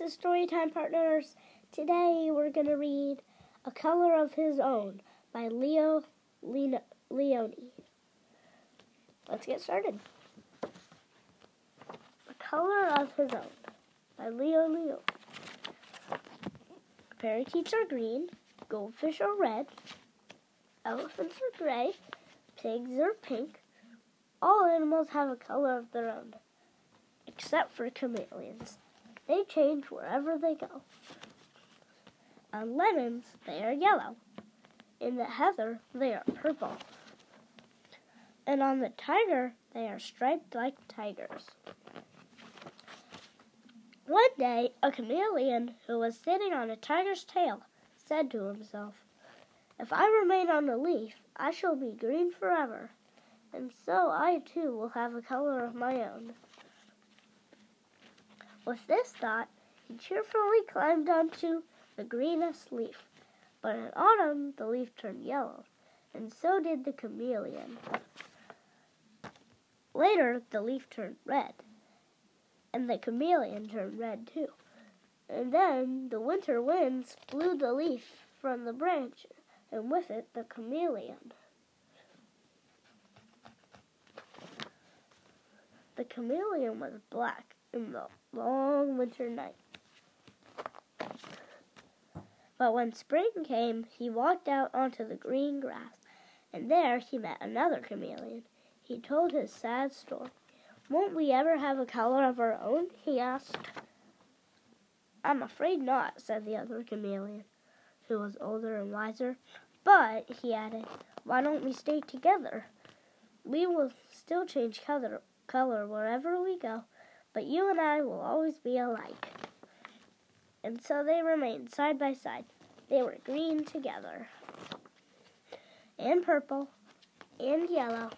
Voices Storytime Partners. Today we're going to read A Color of His Own by Leo Lionni. Let's get started. A Color of His Own by Leo Lionni. Parakeets are green, goldfish are red, elephants are gray, pigs are pink. All animals have a color of their own, except for chameleons. They change wherever they go. On lemons, they are yellow. In the heather, they are purple. And on the tiger, they are striped like tigers. One day, a chameleon who was sitting on a tiger's tail said to himself, If I remain on the leaf, I shall be green forever, and so I too will have a color of my own. With this thought, he cheerfully climbed onto the greenest leaf. But in autumn, the leaf turned yellow, and so did the chameleon. Later, the leaf turned red, and the chameleon turned red too. And then the winter winds blew the leaf from the branch, and with it the chameleon. The chameleon was black in the long winter night. But when spring came, he walked out onto the green grass, and there he met another chameleon. He told his sad story. Won't we ever have a color of our own? he asked. I'm afraid not, said the other chameleon, who was older and wiser. But, he added, why don't we stay together? We will still change color, color wherever we go but you and I will always be alike. And so they remained side by side. They were green together, and purple, and yellow,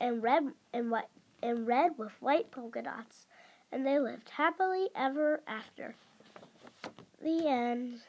and red and white, and red with white polka dots. And they lived happily ever after. The end.